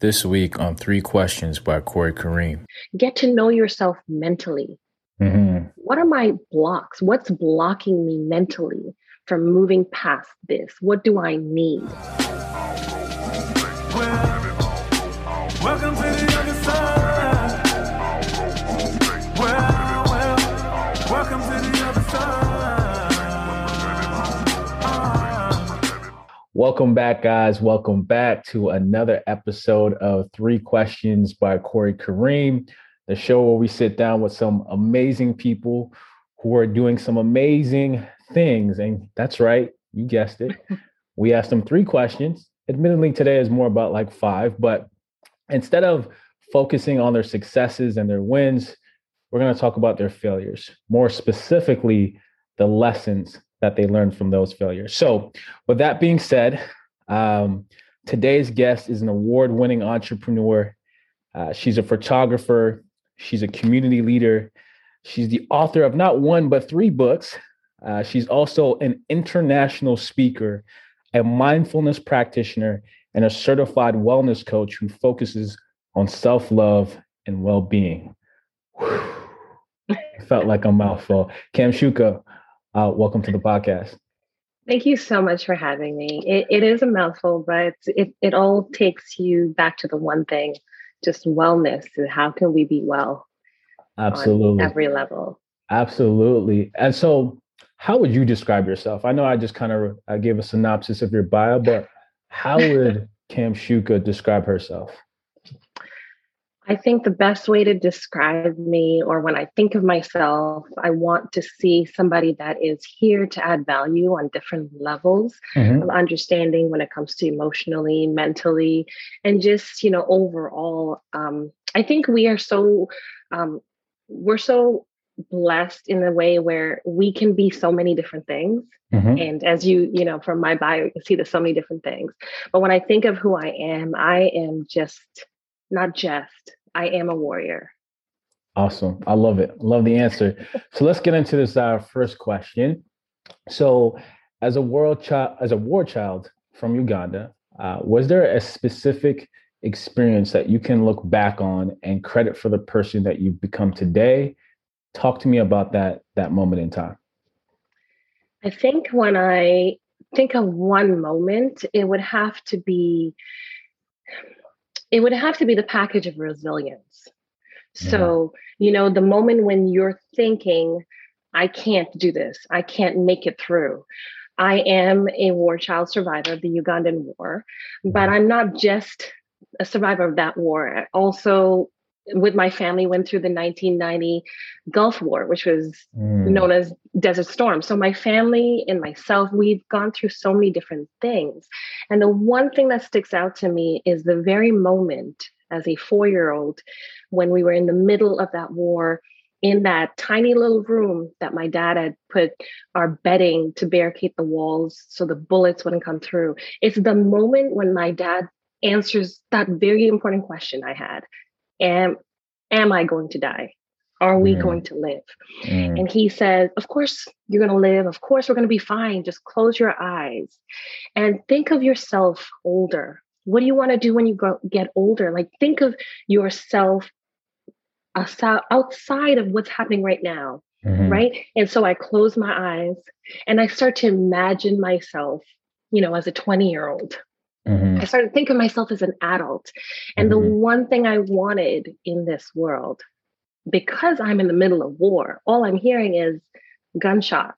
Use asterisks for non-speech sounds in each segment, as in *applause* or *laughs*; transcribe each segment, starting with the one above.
This week on Three Questions by Corey Kareem. Get to know yourself mentally. Mm-hmm. What are my blocks? What's blocking me mentally from moving past this? What do I need? Well, welcome to the Welcome back, guys. Welcome back to another episode of Three Questions by Corey Kareem, the show where we sit down with some amazing people who are doing some amazing things. And that's right, you guessed it. we asked them three questions. Admittedly, today is more about like five, but instead of focusing on their successes and their wins, we're going to talk about their failures, more specifically, the lessons that they learned from those failures. So, with that being said, um, today's guest is an award winning entrepreneur. Uh, she's a photographer, she's a community leader, she's the author of not one, but three books. Uh, she's also an international speaker, a mindfulness practitioner, and a certified wellness coach who focuses on self love and well being. Felt like a mouthful. Kamshuka, uh, welcome to the podcast. Thank you so much for having me. It, it is a mouthful, but it, it all takes you back to the one thing just wellness. And how can we be well? Absolutely. every level. Absolutely. And so, how would you describe yourself? I know I just kind of I gave a synopsis of your bio, but how would *laughs* Kamshuka describe herself? I think the best way to describe me, or when I think of myself, I want to see somebody that is here to add value on different levels mm-hmm. of understanding when it comes to emotionally, mentally, and just, you know, overall. Um, I think we are so, um, we're so blessed in a way where we can be so many different things. Mm-hmm. And as you, you know, from my bio, you can see there's so many different things. But when I think of who I am, I am just not just I am a warrior. Awesome. I love it. Love the answer. *laughs* so let's get into this uh, first question. So, as a world child, as a war child from Uganda, uh, was there a specific experience that you can look back on and credit for the person that you've become today? Talk to me about that that moment in time. I think when I think of one moment, it would have to be it would have to be the package of resilience. So, you know, the moment when you're thinking, I can't do this, I can't make it through. I am a war child survivor of the Ugandan war, but mm-hmm. I'm not just a survivor of that war. Also, with my family went through the 1990 Gulf War, which was mm. known as Desert Storm. So my family and myself, we've gone through so many different things. And the one thing that sticks out to me is the very moment as a four-year-old when we were in the middle of that war in that tiny little room that my dad had put our bedding to barricade the walls so the bullets wouldn't come through. It's the moment when my dad answers that very important question I had am am I going to die? Are we mm. going to live? Mm. And he says, Of course, you're going to live. Of course, we're going to be fine. Just close your eyes and think of yourself older. What do you want to do when you go, get older? Like, think of yourself outside of what's happening right now. Mm-hmm. Right. And so I close my eyes and I start to imagine myself, you know, as a 20 year old Mm-hmm. I started thinking of myself as an adult. And mm-hmm. the one thing I wanted in this world, because I'm in the middle of war, all I'm hearing is gunshots.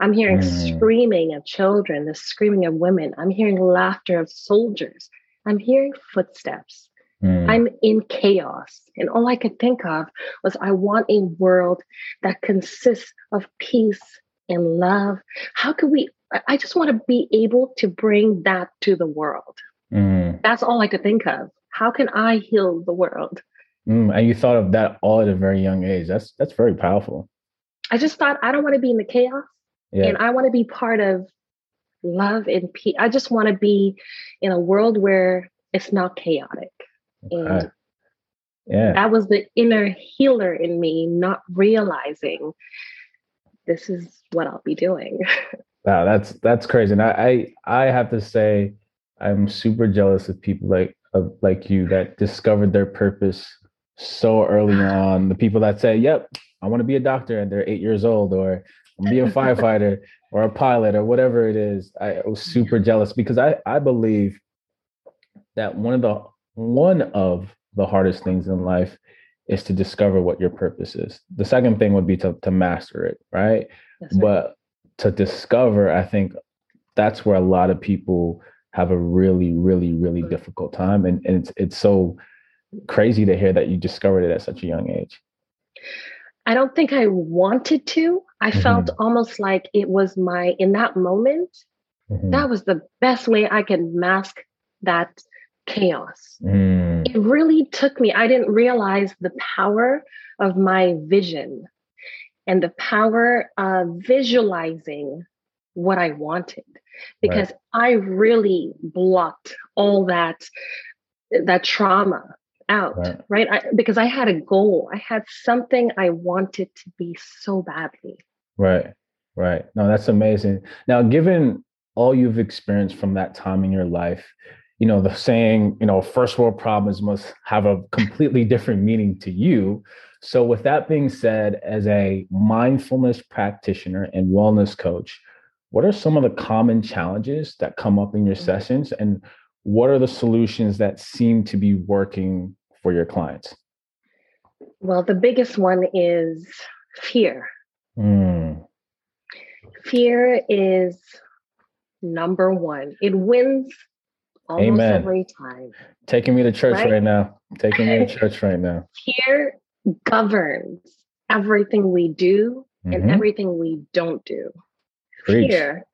I'm hearing mm-hmm. screaming of children, the screaming of women. I'm hearing laughter of soldiers. I'm hearing footsteps. Mm. I'm in chaos. And all I could think of was I want a world that consists of peace and love. How could we I just want to be able to bring that to the world. Mm. That's all I could think of. How can I heal the world? Mm, and you thought of that all at a very young age. That's that's very powerful. I just thought I don't want to be in the chaos, yeah. and I want to be part of love and peace. I just want to be in a world where it's not chaotic. Okay. And yeah, that was the inner healer in me, not realizing this is what I'll be doing. *laughs* Wow, that's that's crazy. And I, I I have to say I'm super jealous of people like of like you that discovered their purpose so early on. The people that say, "Yep, I want to be a doctor," and they're eight years old, or be a firefighter or a pilot or whatever it is. I was super jealous because I I believe that one of the one of the hardest things in life is to discover what your purpose is. The second thing would be to to master it, right? right. But to discover, I think that's where a lot of people have a really, really, really mm-hmm. difficult time. And, and it's it's so crazy to hear that you discovered it at such a young age. I don't think I wanted to. I mm-hmm. felt almost like it was my in that moment, mm-hmm. that was the best way I could mask that chaos. Mm. It really took me, I didn't realize the power of my vision and the power of visualizing what I wanted because right. I really blocked all that that trauma out right, right? I, because I had a goal I had something I wanted to be so badly right right no that's amazing now given all you've experienced from that time in your life you know, the saying, you know, first world problems must have a completely different meaning to you. So, with that being said, as a mindfulness practitioner and wellness coach, what are some of the common challenges that come up in your mm-hmm. sessions? And what are the solutions that seem to be working for your clients? Well, the biggest one is fear. Mm. Fear is number one. It wins almost Amen. every time. Taking me to church right, right now. Taking me to *laughs* church right now. Fear governs everything we do mm-hmm. and everything we don't do. Preach. Fear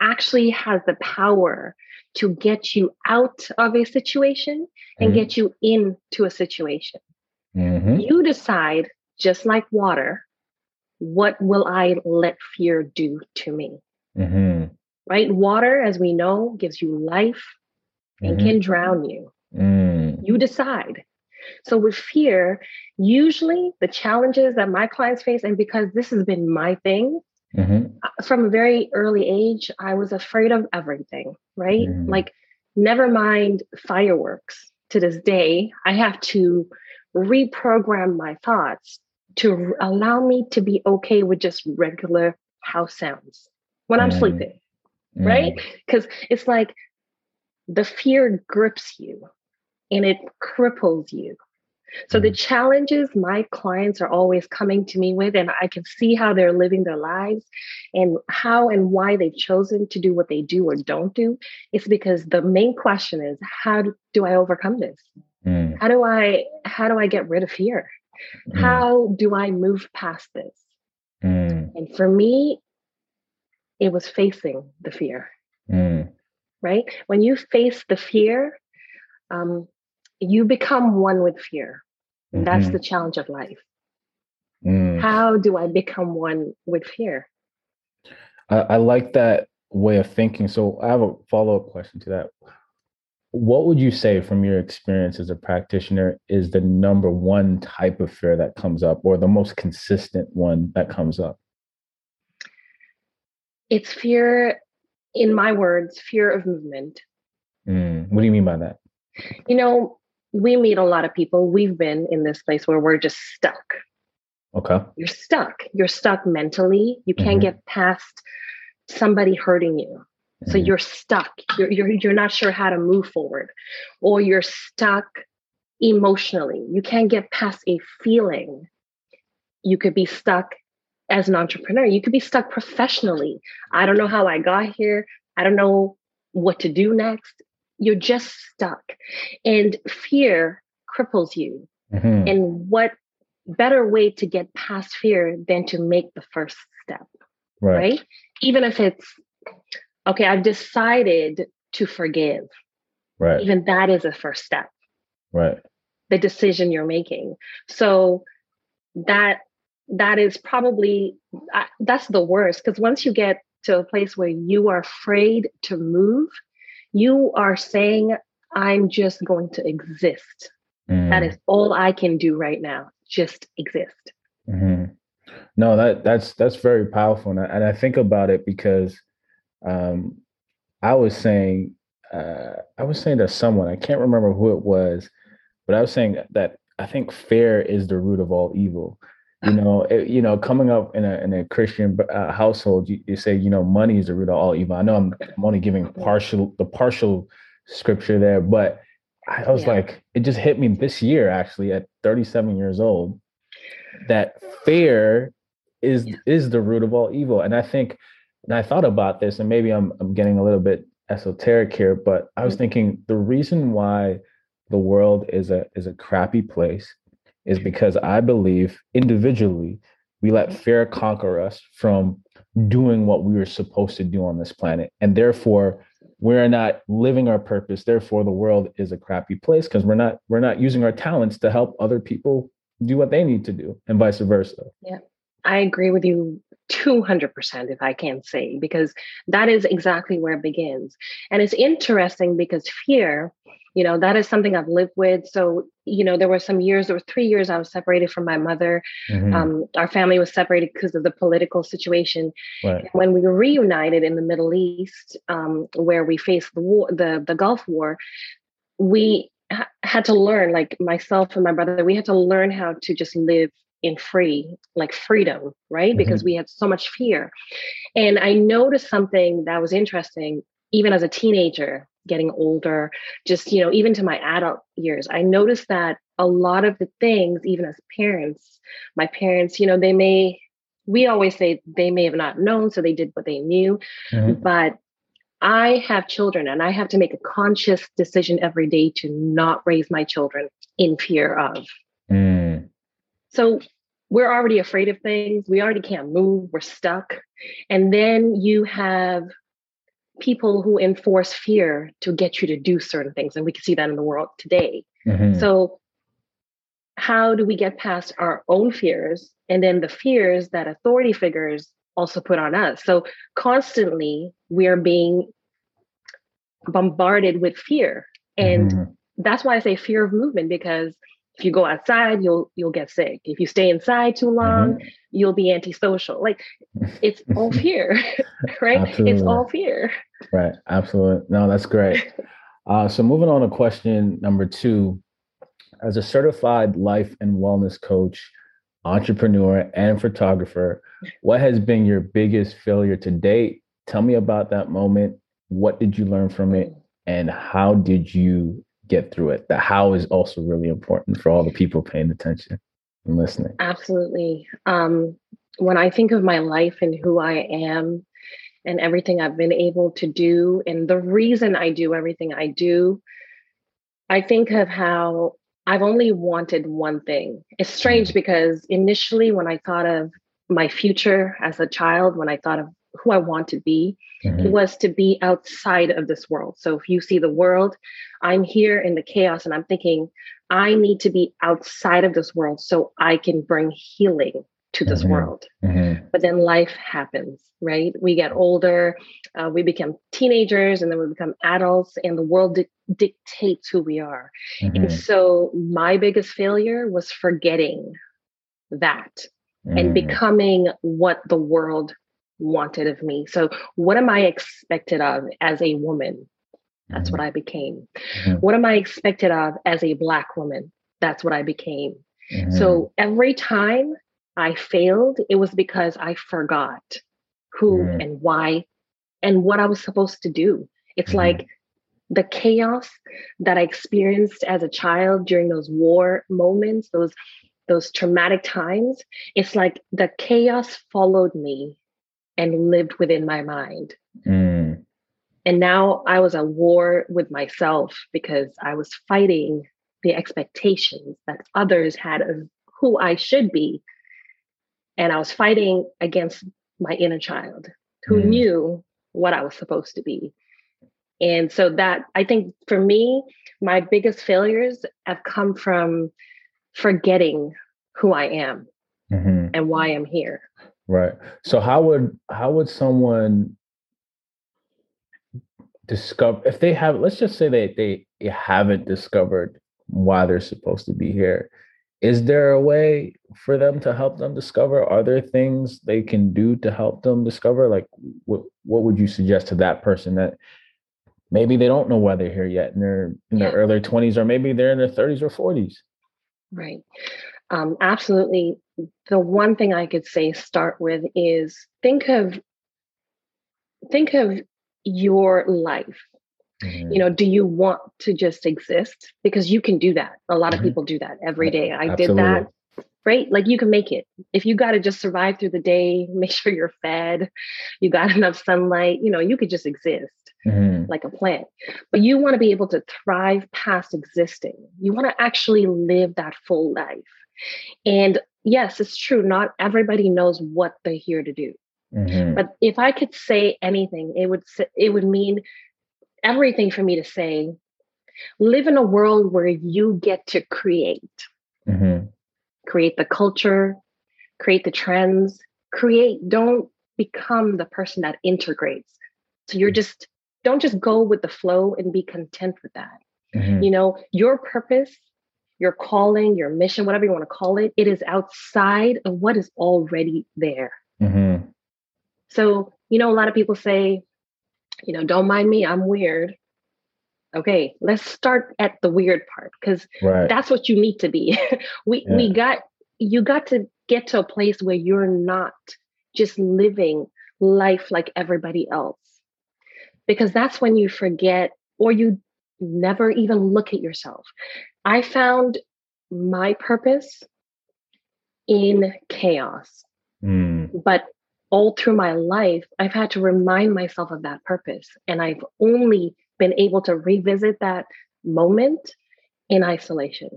actually has the power to get you out of a situation and mm-hmm. get you into a situation. Mm-hmm. You decide, just like water, what will I let fear do to me? Mm-hmm. Right? Water, as we know, gives you life, and mm-hmm. can drown you. Mm. You decide. So with fear, usually the challenges that my clients face, and because this has been my thing mm-hmm. Uh, from a very early age, I was afraid of everything, right? Mm. Like, never mind fireworks. To this day, I have to reprogram my thoughts to allow me to be okay with just regular house sounds when I'm mm. sleeping, right? Because it's like the fear grips you and it cripples you. So the mm. challenges my clients are always coming to me with, and I can see how they're living their lives and how and why they've chosen to do what they do or don't do. It's because the main question is, how do I overcome this? Mm. How do I how do I get rid of fear? Mm. How do I move past this? Mm. And for me, it was facing the fear. Mm right? When you face the fear, um, you become one with fear. Mm-hmm. That's the challenge of life. Mm. How do I become one with fear? I, I like that way of thinking. So I have a follow up question to that. What would you say, from your experience as a practitioner, is the number one type of fear that comes up, or the most consistent one that comes up? It's fear in my words, fear of movement. Mm, what do you mean by that? You know, we meet a lot of people. We've been in this place where we're just stuck. Okay. You're stuck. You're stuck mentally. You can't mm-hmm. get past somebody hurting you. Mm-hmm. So you're stuck. You're, you're you're not sure how to move forward. Or you're stuck emotionally. You can't get past a feeling. You could be stuck as an entrepreneur. You could be stuck professionally. I don't know how I got here. I don't know what to do next. You're just stuck. And fear cripples you. Mm-hmm. And what better way to get past fear than to make the first step? Right. right? Even if it's, okay, I've decided to forgive. Right. Even that is a first step. Right. The decision you're making. So that that is probably uh, that's the worst because once you get to a place where you are afraid to move you are saying i'm just going to exist mm. that is all i can do right now just exist mm-hmm. no that that's that's very powerful and I, and I think about it because um i was saying uh, I was saying to someone, I can't remember who it was, but I was saying that I think fear is the root of all evil. You know, it, you know, coming up in a in a Christian uh, household, you, you, say, you know, money is the root of all evil. I know I'm, I'm only giving partial the partial scripture there, but I was yeah. like, it just hit me this year actually at 37 years old that fear is yeah. is the root of all evil. And I think, and I thought about this, and maybe I'm I'm getting a little bit esoteric here, but I was mm-hmm. thinking the reason why the world is a is a crappy place is because I believe individually we let fear conquer us from doing what we were supposed to do on this planet. And therefore we're not living our purpose. Therefore the world is a crappy place because we're not we're not using our talents to help other people do what they need to do and vice versa. Yeah. I agree with you 200% if I can say, because that is exactly where it begins. And it's interesting because fear, you know, that is something I've lived with. So, you know, there were some years, there were three years I was separated from my mother. Mm-hmm. Um, our family was separated because of the political situation. Right. When we were reunited in the Middle East, um, where we faced the war, the, the Gulf War, we ha- had to learn, like myself and my brother, we had to learn how to just live in free like freedom right mm-hmm. because we had so much fear and i noticed something that was interesting even as a teenager getting older just you know even to my adult years i noticed that a lot of the things even as parents my parents you know they may we always say they may have not known so they did what they knew mm-hmm. but i have children and i have to make a conscious decision every day to not raise my children in fear of mm. so we're already afraid of things. We already can't move. We're stuck. And then you have people who enforce fear to get you to do certain things. And we can see that in the world today. Mm-hmm. So, how do we get past our own fears and then the fears that authority figures also put on us? So, constantly we are being bombarded with fear. And mm-hmm. that's why I say fear of movement because if you go outside you'll you'll get sick. If you stay inside too long mm-hmm. you'll be antisocial. Like it's all *laughs* fear *laughs* right? Absolutely. it's all fear. Right. Absolutely. No that's great. *laughs* Uh, so moving on to question number two. As a certified life and wellness coach entrepreneur and photographer what has been your biggest failure to date? Tell me about that moment. What did you learn from it? And how did you get through it. The how is also really important for all the people paying attention and listening. Absolutely. Um, when I think of my life and who I am and everything I've been able to do, and the reason I do everything I do, I think of how I've only wanted one thing. It's strange mm. because initially, when I thought of my future as a child, when I thought of who I want to be, mm-hmm. was to be outside of this world. So if you see the world, I'm here in the chaos and I'm thinking, I need to be outside of this world so I can bring healing to this mm-hmm. world. Mm-hmm. But then life happens, right? We get older, uh, we become teenagers, and then we become adults, and the world di- dictates who we are. Mm-hmm. And so my biggest failure was forgetting that and mm. becoming what the world wanted of me. So, what am I expected of as a woman? That's mm-hmm. what I became. Mm-hmm. What am I expected of as a Black woman? That's what I became. Mm-hmm. So, every time I failed, it was because I forgot who mm-hmm. and why and what I was supposed to do. It's mm-hmm. like the chaos that I experienced as a child during those war moments, those those traumatic times, it's like the chaos followed me and lived within my mind. Mm. And now I was at war with myself because I was fighting the expectations that others had of who I should be. And I was fighting against my inner child who mm. knew what I was supposed to be. And so that I think for me, my biggest failures have come from forgetting who I am mm-hmm. and why I'm here. Right. So how would how would someone discover if they have let's just say they they haven't discovered why they're supposed to be here. Is there a way for them to help them discover? Are there things they can do to help them discover? Like what what would you suggest to that person that maybe they don't know why they're here yet and they're in yeah. their early 20s or maybe they're in their 30s or 40s right. Um, absolutely. The one thing i could say start with is think of think of your life mm-hmm. you know do you want to just exist because you can do that a lot of mm-hmm. people do that every day i absolutely. did that right? Like you can make it. If you got to just survive through the day, *laughs* make sure you're fed, you got *laughs* enough sunlight, you know, you could just exist mm-hmm. like a plant. But you want to be able to thrive past existing. You want to actually live that full life. And yes, it's true. Not everybody knows what they're here to do. Mm-hmm. But if I could say anything, it would it would mean everything for me to say live in a world where you get to create. Mm-hmm create the culture, create the trends, create, don't become the person that integrates. So you're just, don't just go with the flow and be content with that. Mm-hmm. You know, your purpose, your calling, your mission, whatever you want to call it, it is outside of what is already there. Mm-hmm. So, you know, a lot of people say, you know, don't mind me, I'm weird okay let's start at the weird part because right. that's what you need to be *laughs* we yeah. we got you got to get to a place where you're not just living life like everybody else because that's when you forget or you never even look at yourself i found my purpose in chaos mm. but all through my life i've had to remind myself of that purpose and i've only been able to revisit that moment in isolation.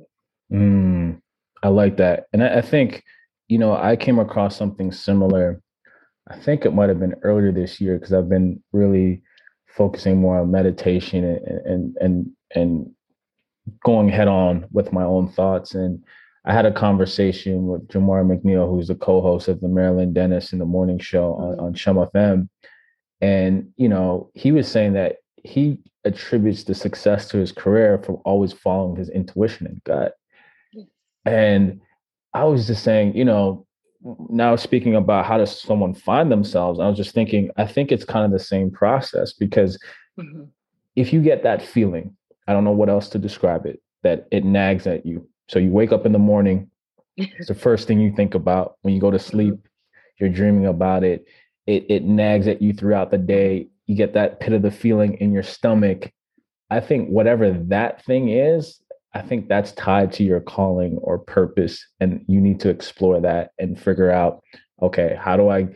Mm, I like that. And I, I, think, you know, I came across something similar. I think it might have been earlier this year because I've been really focusing more on meditation and, and and and going head on with my own thoughts. And I had a conversation with Jamar McNeil, who's the co-host of the Marilyn Denis in the morning show on, mm-hmm. on Chum FM. And, you know, he was saying that he attributes the success to his career from always following his intuition and gut. And I was just saying, you know, now speaking about how does someone find themselves, I was just thinking, I think it's kind of the same process because mm-hmm. if you get that feeling, I don't know what else to describe it, that it nags at you. So you wake up in the morning, *laughs* it's the first thing you think about when you go to mm-hmm. sleep, you're dreaming about it. It it nags at you throughout the day you get that pit of the feeling in your stomach. I think whatever that thing is, I think that's tied to your calling or purpose. And you need to explore that and figure out, okay, how do I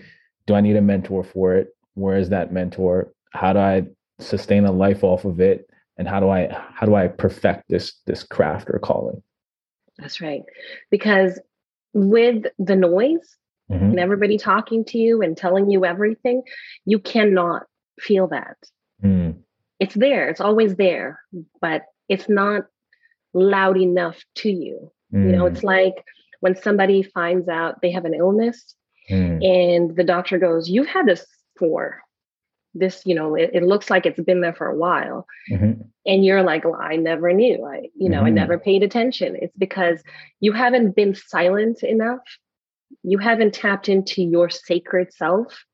do I need a mentor for it? Where is that mentor? How do I sustain a life off of it? And how do I how do I perfect this this craft or calling? That's right. Because with the noise mm-hmm. and everybody talking to you and telling you everything, you cannot feel that. Mm. It's there, it's always there, but it's not loud enough to you. Mm. You know, it's mm. like when somebody finds out they have an illness mm. and the doctor goes, You've had this for this, you know, it, it looks like it's been there for a while. Mm-hmm. And you're like, well, I never knew. I, you know, mm-hmm. I never paid attention. It's because you haven't been silent enough. You haven't tapped into your sacred self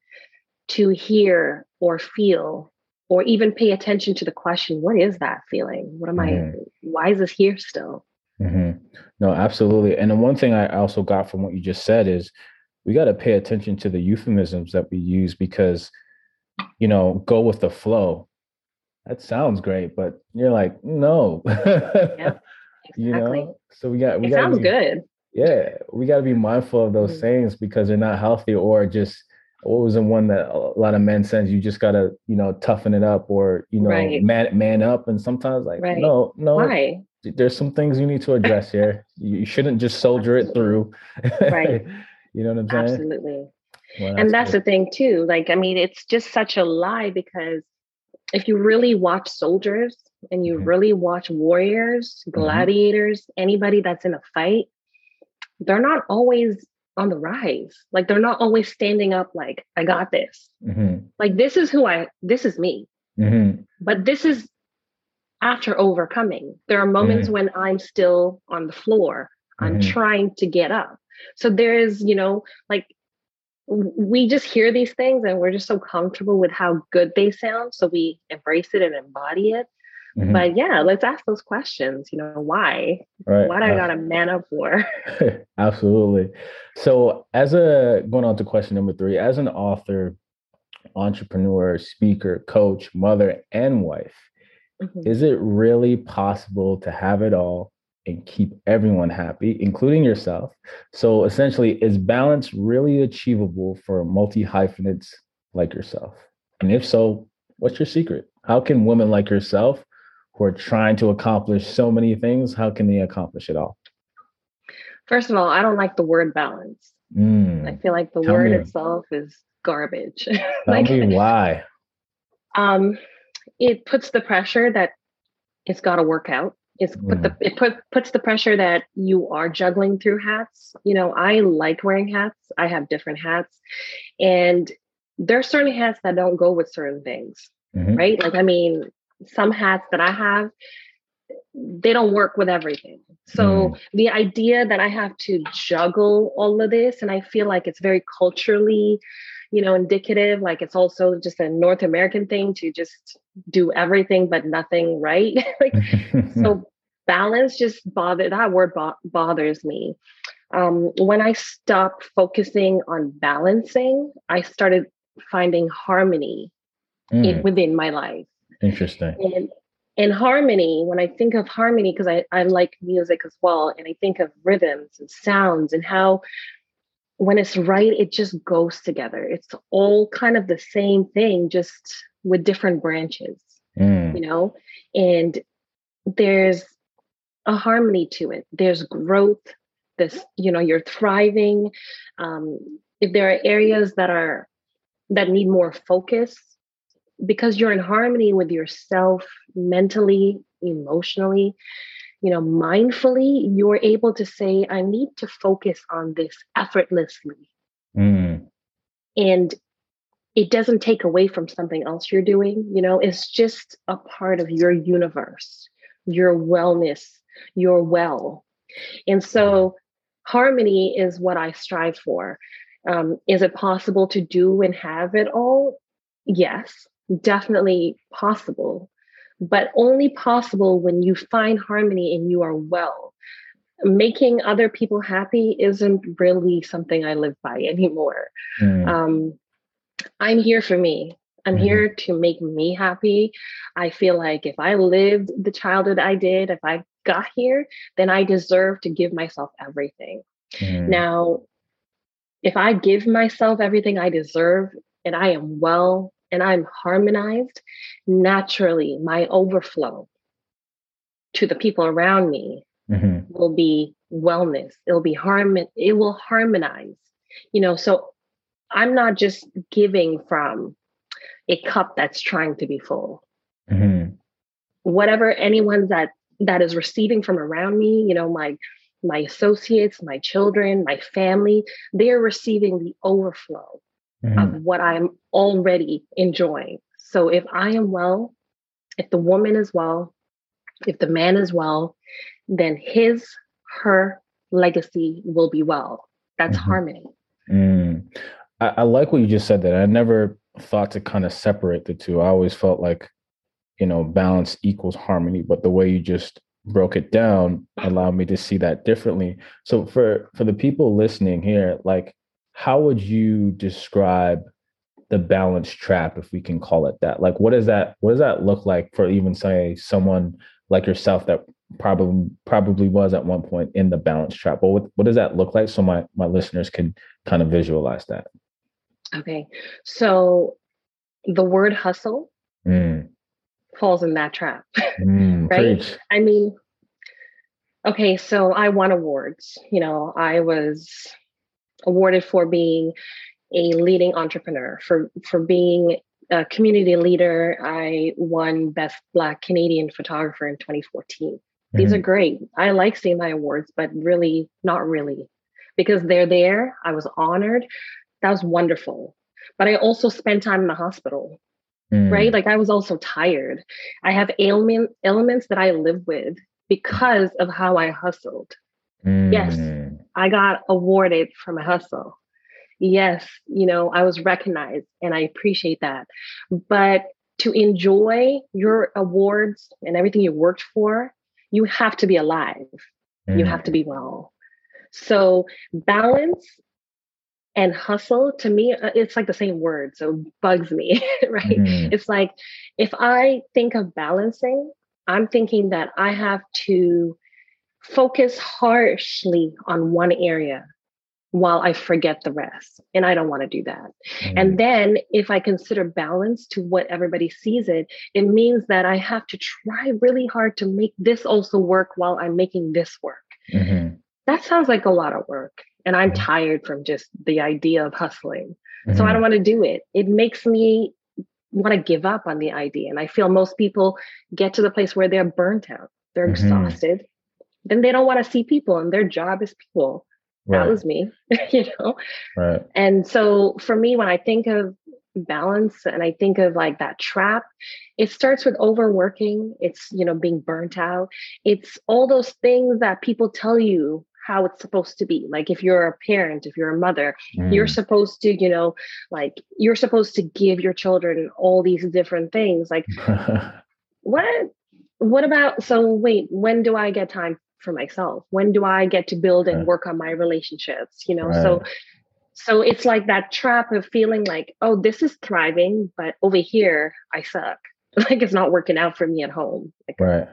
to hear or feel or even pay attention to the question what is that feeling what am mm-hmm. i why is this here still mm-hmm. no absolutely and the one thing i also got from what you just said is we got to pay attention to the euphemisms that we use because you know go with the flow that sounds great but you're like no yeah, exactly. *laughs* you know so we got we it sounds be, good yeah we got to be mindful of those mm-hmm. sayings because they're not healthy or just what was the one that a lot of men says you just gotta you know toughen it up or you know right. man man up and sometimes like right. no no Why? there's some things you need to address here you shouldn't just soldier it through *laughs* right you know what i'm saying absolutely well, that's and that's the thing too like i mean it's just such a lie because if you really watch soldiers and you mm-hmm. really watch warriors mm-hmm. gladiators mm-hmm. anybody that's in a fight they're not always on the rise. Like they're not always standing up like, I got this. Mm-hmm. Like this is who I this is me. Mm-hmm. But this is after overcoming. There are moments mm-hmm. when I'm still on the floor. I'm trying to get up. So there is, you know, like we just hear these things and we're just so comfortable with how good they sound. So we embrace it and embody it. Mm-hmm. But yeah, let's ask those questions. You know, why? Right. Why do I got a man up for? *laughs* *laughs* Absolutely. So, as a going on to question number three, as an author, entrepreneur, speaker, coach, mother, and wife, mm-hmm. is it really possible to have it all and keep everyone happy, including yourself? So, essentially, is balance really achievable for multi hyphenates like yourself? And if so, what's your secret? How can women like yourself who are trying to accomplish so many things, how can they accomplish it all? First of all, I don't like the word balance. Mm. I feel like the Tell word me. itself is garbage. *laughs* Tell like, me why. Um, it puts the pressure that it's got to work out. It's put the it put puts the pressure that you are juggling through hats. You know, I like wearing hats. I have different hats, and there are certain hats that don't go with certain things, mm-hmm. right? Like, I mean, some hats that I have, they don't work with everything. So mm. the idea that I have to juggle all of this, and I feel like it's very culturally, you know, indicative, like it's also just a North American thing to just do everything but nothing right. *laughs* like, so *laughs* balance just bother that word bo- bothers me. Um, when I stopped focusing on balancing, I started finding harmony mm. in, within my life. Interesting. And in harmony, when I think of harmony, because I, I like music as well, and I think of rhythms and sounds and how when it's right, it just goes together. It's all kind of the same thing, just with different branches, mm. you know? And there's a harmony to it. There's growth. This, you know, you're thriving. Um, if there are areas that are that need more focus, because you're in harmony with yourself mentally, emotionally, you know, mindfully, you're able to say, I need to focus on this effortlessly. Mm. And it doesn't take away from something else you're doing. You know, it's just a part of your universe, your wellness, your well. And so harmony is what I strive for. Um, is it possible to do and have it all? Yes definitely possible, but only possible when you find harmony and you are well. Making other people happy isn't really something I live by anymore. Mm. Um, I'm here for me. I'm mm here to make me happy. I feel like if I lived the childhood I did, if I got here, then I deserve to give myself everything. Mm. Now, if I give myself everything I deserve and I am well and I'm harmonized, naturally my overflow to the people around me mm-hmm. will be wellness. It'll be harmon it will harmonize. You know, so I'm not just giving from a cup that's trying to be full. Mm-hmm. Whatever anyone that that is receiving from around me, you know, my my associates, my children, my family, they're receiving the overflow mm-hmm. of what I'm already enjoying. So if I am well, if the woman is well, if the man is well, then his, her legacy will be well. That's mm-hmm. harmony. Mm. I, I like what you just said that. I never thought to kind of separate the two. I always felt like, you know, balance equals harmony, but the way you just broke it down allowed me to see that differently. So for for the people listening here, like how would you describe the balance trap if we can call it that? Like what does that what does that look like for even say someone like yourself that probably probably was at one point in the balance trap? What what does that look like so my my listeners can kind of visualize that? Okay. So the word hustle mm. falls in that trap *laughs* mm, right? preach. i mean okay so i won awards. You know i was awarded for being a leading entrepreneur, for for being a community leader. I won Best Black Canadian Photographer in 2014. Mm-hmm. These are great. I like seeing my awards, but really not really because they're there. I was honored. That was wonderful. But I also spent time in the hospital, mm. right? Like I was also tired. I have ailment elements that I live with because of how I hustled. Mm. Yes, I got awarded for my hustle. yes, you know, I was recognized and I appreciate that. But to enjoy your awards and everything you worked for, you have to be alive. Mm. You have to be well. So balance and hustle to me uh, it's like the same word so bugs me *laughs* right mm. it's like if i think of balancing i'm thinking that i have to focus harshly on one area while I forget the rest. And I don't want to do that. Mm. And then if I consider balance to what everybody sees it, it means that I have to try really hard to make this also work while I'm making this work. Mm-hmm. That sounds like a lot of work. And I'm mm-hmm. tired from just the idea of hustling. Mm-hmm. So I mm-hmm. don't want to do it. It makes me want to give up on the idea. And I feel most people get to the place where they're burnt out, they're mm-hmm. exhausted. Then they don't want to see people, and their job is people. Right. that was me *laughs* you know? Right. And so for me when i think of balance and i think of like that trap it starts with overworking it's you know being burnt out. It's all those things that people tell you how it's supposed to be. Like if you're a parent if you're a mother mm. you're supposed to you know like you're supposed to give your children all these different things. Like *laughs* what what about so wait when do i get time for myself. When do i get to build and work on my relationships you know? Right. so so it's like that trap of feeling like oh this is thriving but over here i suck. *laughs* Like it's not working out for me at home. Like, right.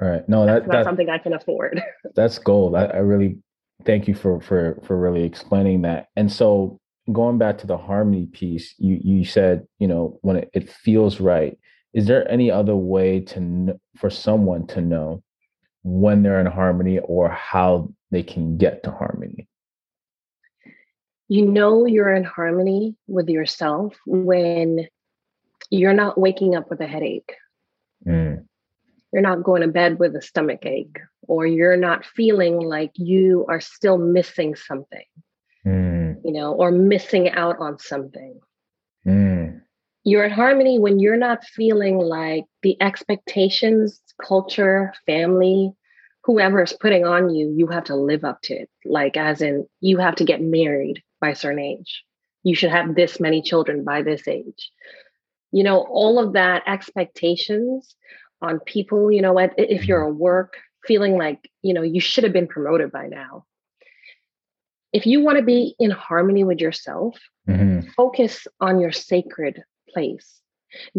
Right. No that, that's not that, something i can afford. *laughs* That's gold. I, I really thank you for for for really explaining that. And so going back to the harmony piece you you said you know when it, it feels right. Is there any other way to for someone to know when they're in harmony or how they can get to harmony? You know you're in harmony with yourself when you're not waking up with a headache. Mm. You're not going to bed with a stomach ache, or you're not feeling like you are still missing something, mm. you know, or missing out on something. Mm. You're in harmony when you're not feeling like the expectations culture, family, whoever is putting on you, you have to live up to it. Like, as in, you have to get married by a certain age. You should have this many children by this age. You know, all of that expectations on people, you know if you're a work, feeling like, you know, you should have been promoted by now. If you want to be in harmony with yourself, mm-hmm. focus on your sacred place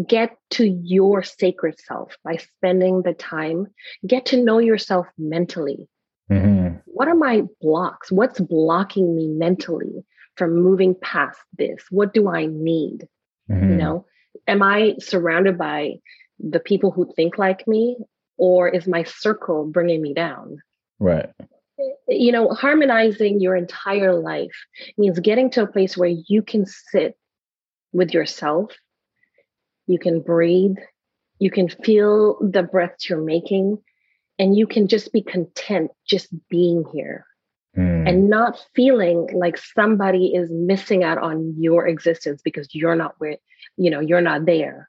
Get to your sacred self by spending the time. Get to know yourself mentally. Mm-hmm. What are my blocks? What's blocking me mentally from moving past this? What do I need? Mm-hmm. You know, am I surrounded by the people who think like me, or is my circle bringing me down? Right. You know, harmonizing your entire life means getting to a place where you can sit with yourself you can breathe, you can feel the breaths you're making, and you can just be content just being here mm. and not feeling like somebody is missing out on your existence because you're not where, you know, you're not there.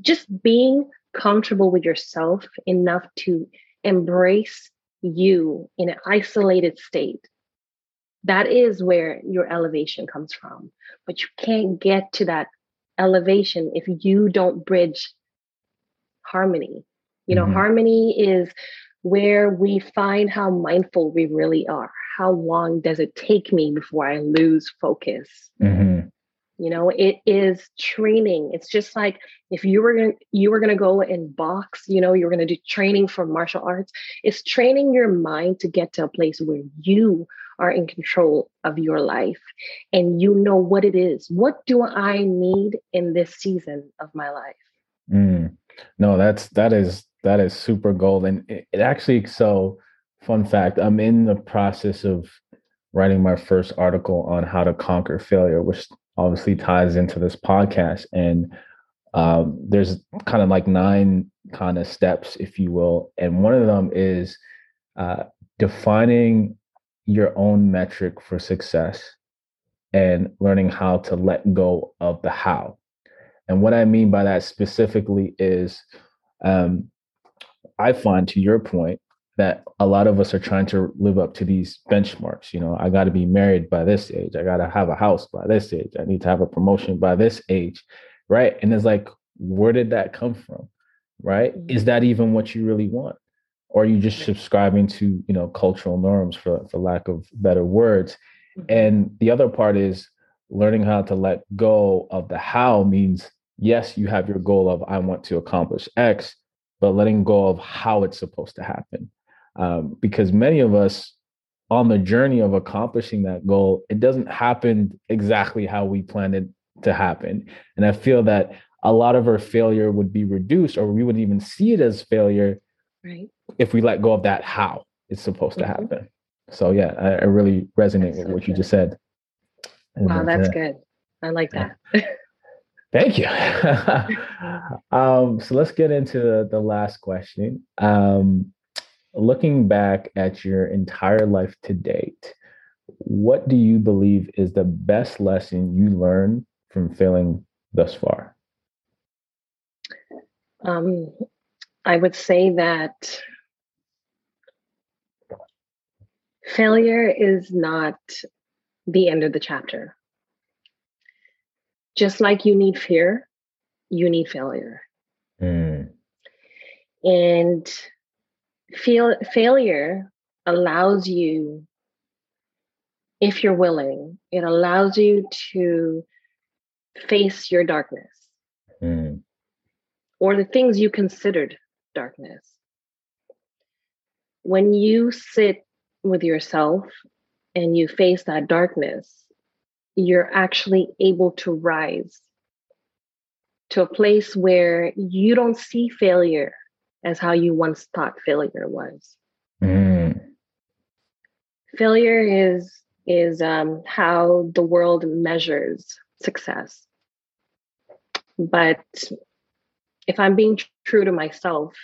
Just being comfortable with yourself enough to embrace you in an isolated state that is where your elevation comes from but you can't get to that elevation if you don't bridge harmony. You know, mm-hmm. harmony is where we find how mindful we really are. How long does it take me before I lose focus? Mm-hmm. You know, it is training. It's just like if you were gonna you were gonna go and box, you know, you're gonna do training for martial arts. It's training your mind to get to a place where you are in control of your life and you know what it is. What do I need in this season of my life? Mm. No, that's that is that is super gold. And it, it actually so fun fact, I'm in the process of writing my first article on how to conquer failure, which obviously ties into this podcast. And um, there's kind of like nine kind of steps, if you will. And one of them is uh, defining your own metric for success and learning how to let go of the how. And what I mean by that specifically is um, I find, to your point, that a lot of us are trying to live up to these benchmarks. You know, I got to be married by this age. I got to have a house by this age. I need to have a promotion by this age. Right. And it's like, where did that come from? Right. Mm-hmm. Is that even what you really want? Or are you just subscribing to, you know, cultural norms for, for lack of better words? Mm-hmm. And the other part is learning how to let go of the how means yes, you have your goal of I want to accomplish X, but letting go of how it's supposed to happen. Um, because many of us on the journey of accomplishing that goal, it doesn't happen exactly how we planned it to happen. And I feel that a lot of our failure would be reduced, or we wouldn't even see it as failure right. if we let go of that how it's supposed mm-hmm. to happen. So yeah, I, I really resonate that's with so what good. you just said. Wow, that's uh, good. I like that. *laughs* Thank you. *laughs* um, so let's get into the, the last question. Um, looking back at your entire life to date, what do you believe is the best lesson you learned from failing thus far? Um, I would say that failure is not the end of the chapter. Just like you need fear, you need failure. Mm. And feel, failure allows you, if you're willing, it allows you to face your darkness mm. or the things you considered darkness. When you sit with yourself and you face that darkness, you're actually able to rise to a place where you don't see failure as how you once thought failure was. Mm. Failure is is um, how the world measures success. But if I'm being true to myself,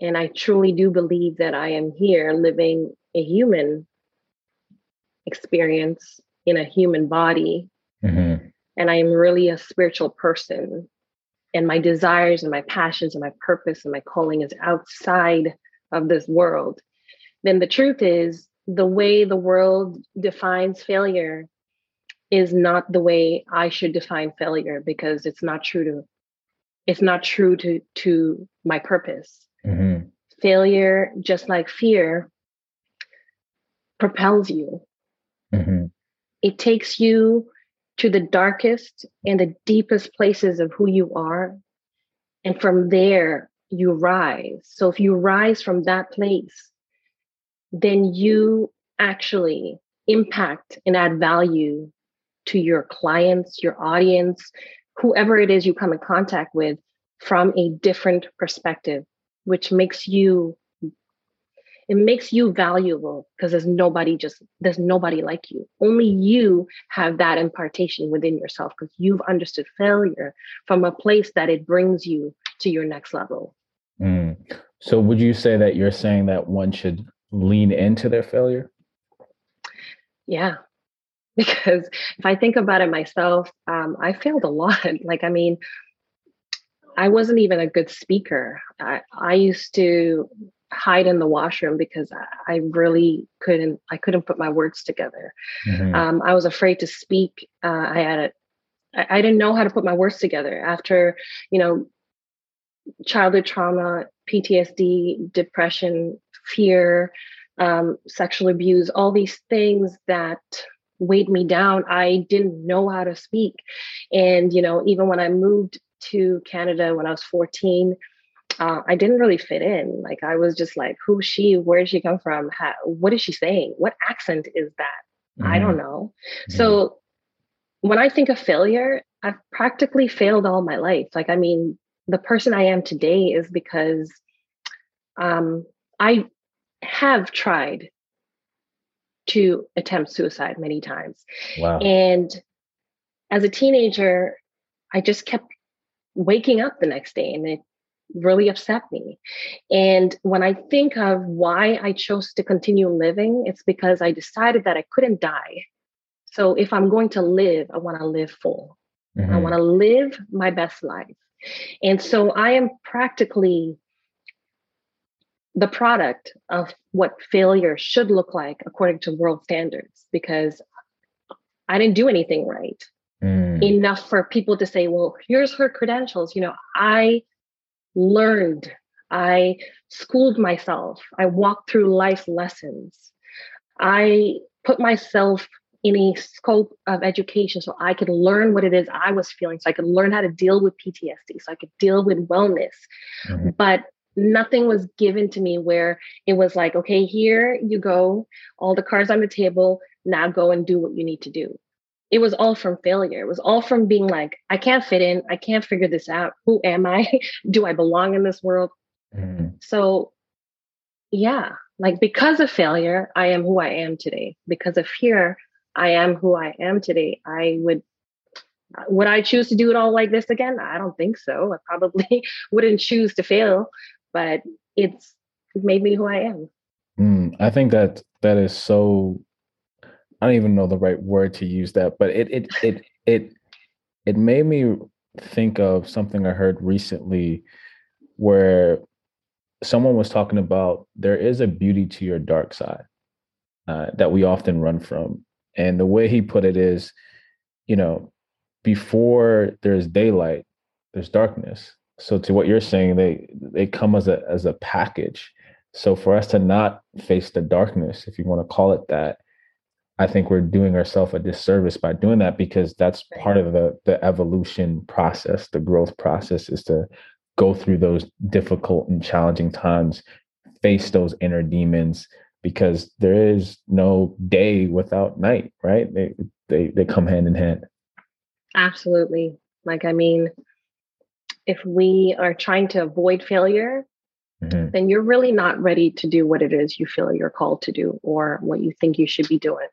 and I truly do believe that I am here living a human experience in a human body, mm-hmm. and I am really a spiritual person, and my desires and my passions and my purpose and my calling is outside of this world, then the truth is the way the world defines failure is not the way I should define failure because it's not true to it's not true to to my purpose. Mm-hmm. Failure, just like fear, propels you. Mm-hmm. It takes you to the darkest and the deepest places of who you are. And from there, you rise. So if you rise from that place, then you actually impact and add value to your clients, your audience, whoever it is you come in contact with from a different perspective, which makes you it makes you valuable because there's nobody just there's nobody like you. Only you have that impartation within yourself because you've understood failure from a place that it brings you to your next level. Mm. so would you say that you're saying that one should lean into their failure? Yeah. *laughs* Because if i think about it myself um, i failed a lot. *laughs* Like i mean I wasn't even a good speaker. I, I used to hide in the washroom because I really couldn't I couldn't put my words together. Mm-hmm. Um, I was afraid to speak. Uh, I had a I, I didn't know how to put my words together after you know childhood trauma, PTSD, depression, fear, um, sexual abuse, all these things that weighed me down. I didn't know how to speak, and you know even when I moved to Canada when I was 14 uh, I didn't really fit in. Like I was just like, who's she? Where did she come from? How, what is she saying? What accent is that? Mm-hmm. I don't know. Mm-hmm. So when I think of failure, I've practically failed all my life. Like I mean, the person I am today is because um, I have tried to attempt suicide many times. Wow. And as a teenager, I just kept waking up the next day and it really upset me. And when I think of why I chose to continue living, it's because I decided that I couldn't die. So if I'm going to live, I want to live full. Mm-hmm. I want to live my best life. And so I am practically the product of what failure should look like according to world standards because I didn't do anything right. Mm. Enough for people to say, well, here's her credentials. You know, I learned, I schooled myself, I walked through life lessons. I put myself in a scope of education so I could learn what it is I was feeling, so I could learn how to deal with PTSD, so I could deal with wellness. Mm-hmm. But nothing was given to me where it was like, okay, here you go, all the cards on the table, now go and do what you need to do. It was all from failure. It was all from being like, I can't fit in. I can't figure this out. Who am I? *laughs* do I belong in this world? Mm-hmm. So, yeah, like because of failure, I am who I am today. Because of fear, I am who I am today. I would would I choose to do it all like this again? I don't think so. I probably *laughs* wouldn't choose to fail, but it's made me who I am. Mm, I think that that is so. I don't even know the right word to use that, but it it it it it made me think of something I heard recently, where someone was talking about there is a beauty to your dark side uh, that we often run from, and the way he put it is, you know, before there's daylight, there's darkness. So to what you're saying, they they come as a as a package. So for us to not face the darkness, if you want to call it that, I think we're doing ourselves a disservice by doing that because that's part of the the evolution process, the growth process is to go through those difficult and challenging times, face those inner demons, because there is no day without night, right? They they they come hand in hand. Absolutely. Like I mean, if we are trying to avoid failure, mm-hmm. then you're really not ready to do what it is you feel you're called to do or what you think you should be doing.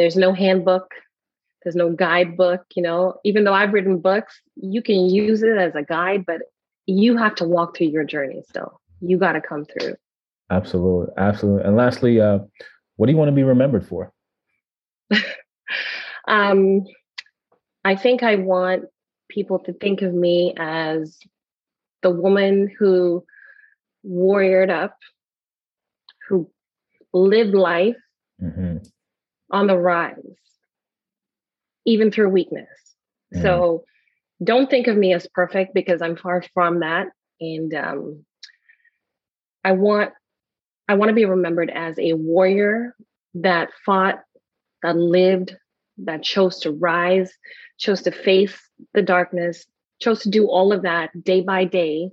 There's no handbook, there's no guidebook, you know. Even though I've written books, you can use it as a guide, but you have to walk through your journey still. You got to come through. Absolutely. Absolutely. And lastly, uh, what do you want to be remembered for? *laughs* um, I think I want people to think of me as the woman who warriored up, who lived life mm-hmm. On the rise, even through weakness. Mm-hmm. So don't think of me as perfect because I'm far from that. And um, I want I want to be remembered as a warrior that fought, that lived, that chose to rise, chose to face the darkness, chose to do all of that day by day,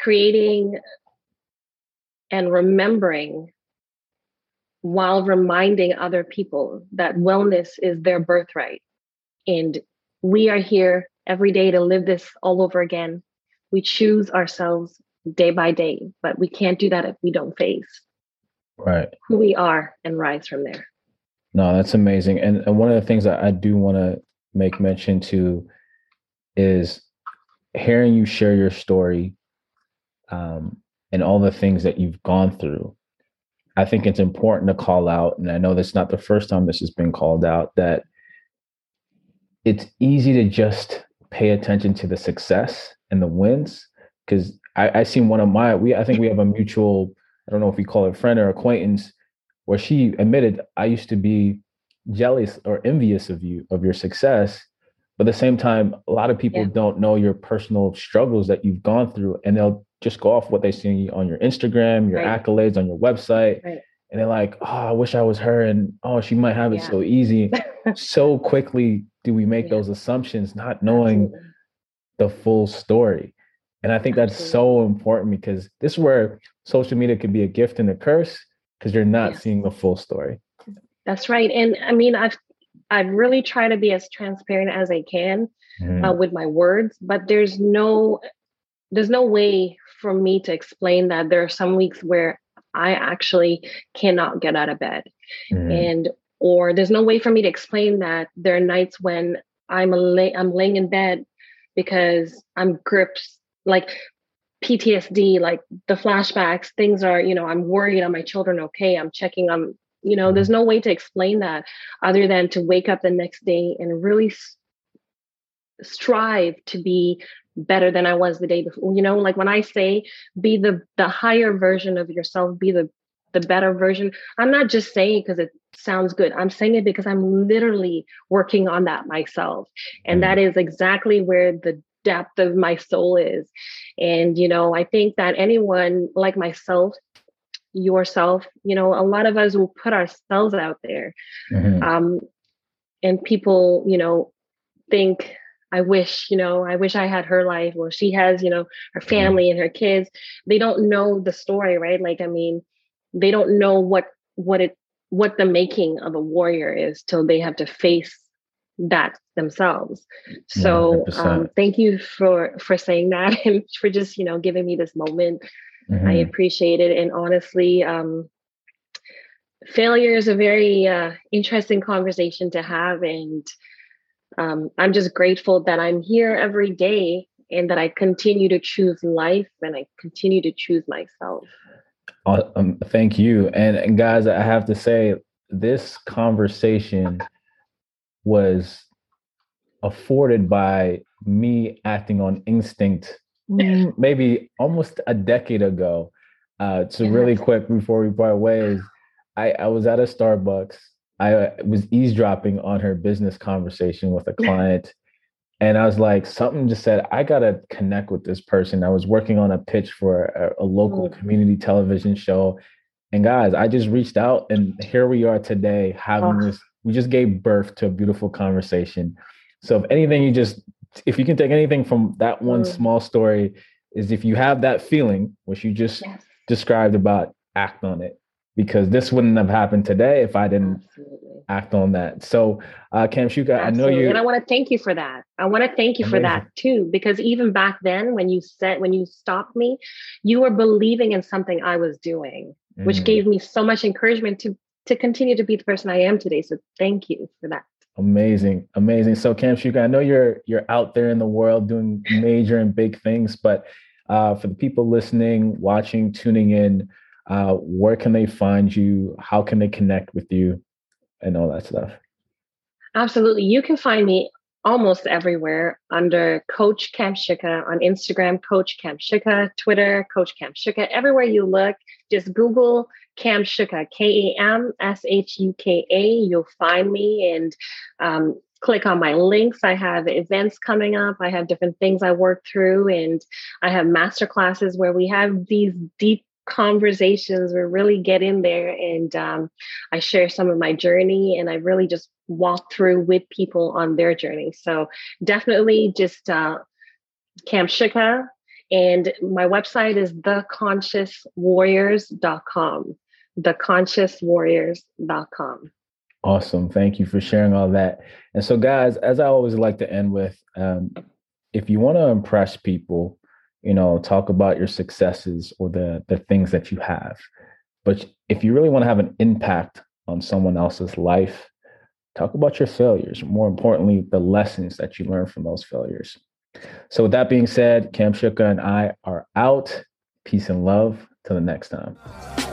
creating and remembering while reminding other people that wellness is their birthright. And we are here every day to live this all over again. We choose ourselves day by day, but we can't do that if we don't face right who we are and rise from there. No, that's amazing. And, and one of the things that I do want to make mention to is hearing you share your story um, and all the things that you've gone through. I think it's important to call out, and I know that's not the first time this has been called out, that it's easy to just pay attention to the success and the wins because I, I seen one of my we I think we have a mutual I don't know if we call it friend or acquaintance where she admitted I used to be jealous or envious of you of your success but at the same time a lot of people yeah. don't know your personal struggles that you've gone through and they'll just go off what they see on your Instagram your right. accolades on your website right. and they're like oh I wish I was her and oh she might have it yeah. so easy *laughs* so quickly do we make yeah. those assumptions not knowing Absolutely. the full story and I think that's so important because this is where social media can be a gift and a curse because you're not seeing the full story. That's right. And I mean, I've I've really tried to be as transparent as I can mm. uh, with my words, but there's no there's no way for me to explain that there are some weeks where I actually cannot get out of bed. Mm. And or there's no way for me to explain that there are nights when I'm lay I'm laying in bed because I'm gripped like PTSD, like the flashbacks, things are, you know, I'm worried, are my children okay? I'm checking on, you know, there's no way to explain that other than to wake up the next day and really strive to be better than I was the day before. You know, like when I say be the the higher version of yourself, be the the better version. I'm not just saying because it sounds good. I'm saying it because I'm literally working on that myself. And that is exactly where the depth of my soul is. And you know, I think that anyone like myself yourself you know a lot of us will put ourselves out there mm-hmm. um and people you know think I wish, you know, I wish I had her life. Well, she has, you know, her mm-hmm. family and her kids. They don't know the story, right? Like, I mean, they don't know what what it what the making of a warrior is till they have to face that themselves. So um, thank you for for saying that *laughs* and for just you know giving me this moment. Mm-hmm. I appreciate it, and honestly, um, failure is a very uh, interesting conversation to have, and um, I'm just grateful that I'm here every day and that I continue to choose life and I continue to choose myself. Um, thank you. And, and guys, I have to say, this conversation was afforded by me acting on instinct *laughs* maybe almost a decade ago. Uh, so really *laughs* quick before we part ways, I, I was at a Starbucks I uh, was eavesdropping on her business conversation with a client. and I was like, something just said, I got to connect with this person. I was working on a pitch for a, a local mm. community television show. And guys, I just reached out and here we are today having oh. this. We just gave birth to a beautiful conversation. So, if anything, you just, if you can take anything from that one mm. small story, is if you have that feeling, which you just yes. described about, act on it because this wouldn't have happened today if I didn't Absolutely. act on that. So, uh, Kamshuka, I know you, and I want to thank you for that. I want to thank you Amazing. for that too, because even back then, when you said when you stopped me, you were believing in something I was doing, mm. which gave me so much encouragement to to continue to be the person I am today. So, thank you for that. Amazing, amazing. So, Kamshuka, I know you're you're out there in the world doing major and big things, but uh, for the people listening, watching, tuning in uh, where can they find you? How can they connect with you and all that stuff? Absolutely. You can find me almost everywhere under Coach Kamshuka on Instagram, Coach Kamshuka, Twitter, Coach Kamshuka. Everywhere you look, just Google Kamshuka, K A M S H U K A. You'll find me and um, click on my links. I have events coming up. I have different things I work through, and I have master classes where we have these deep conversations where really get in there and um, I share some of my journey and I really just walk through with people on their journey. So definitely just uh, Kamshuka. And my website is theconsciouswarriors.com. Theconsciouswarriors.com. Awesome. Thank you for sharing all that. And so, guys, as I always like to end with, um, if you want to impress people, you know talk about your successes or the the things that you have. But if you really want to have an impact on someone else's life talk about your failures more importantly the lessons that you learn from those failures. So with that being said cam Kamshuka and i are out. Peace and love. Till the next time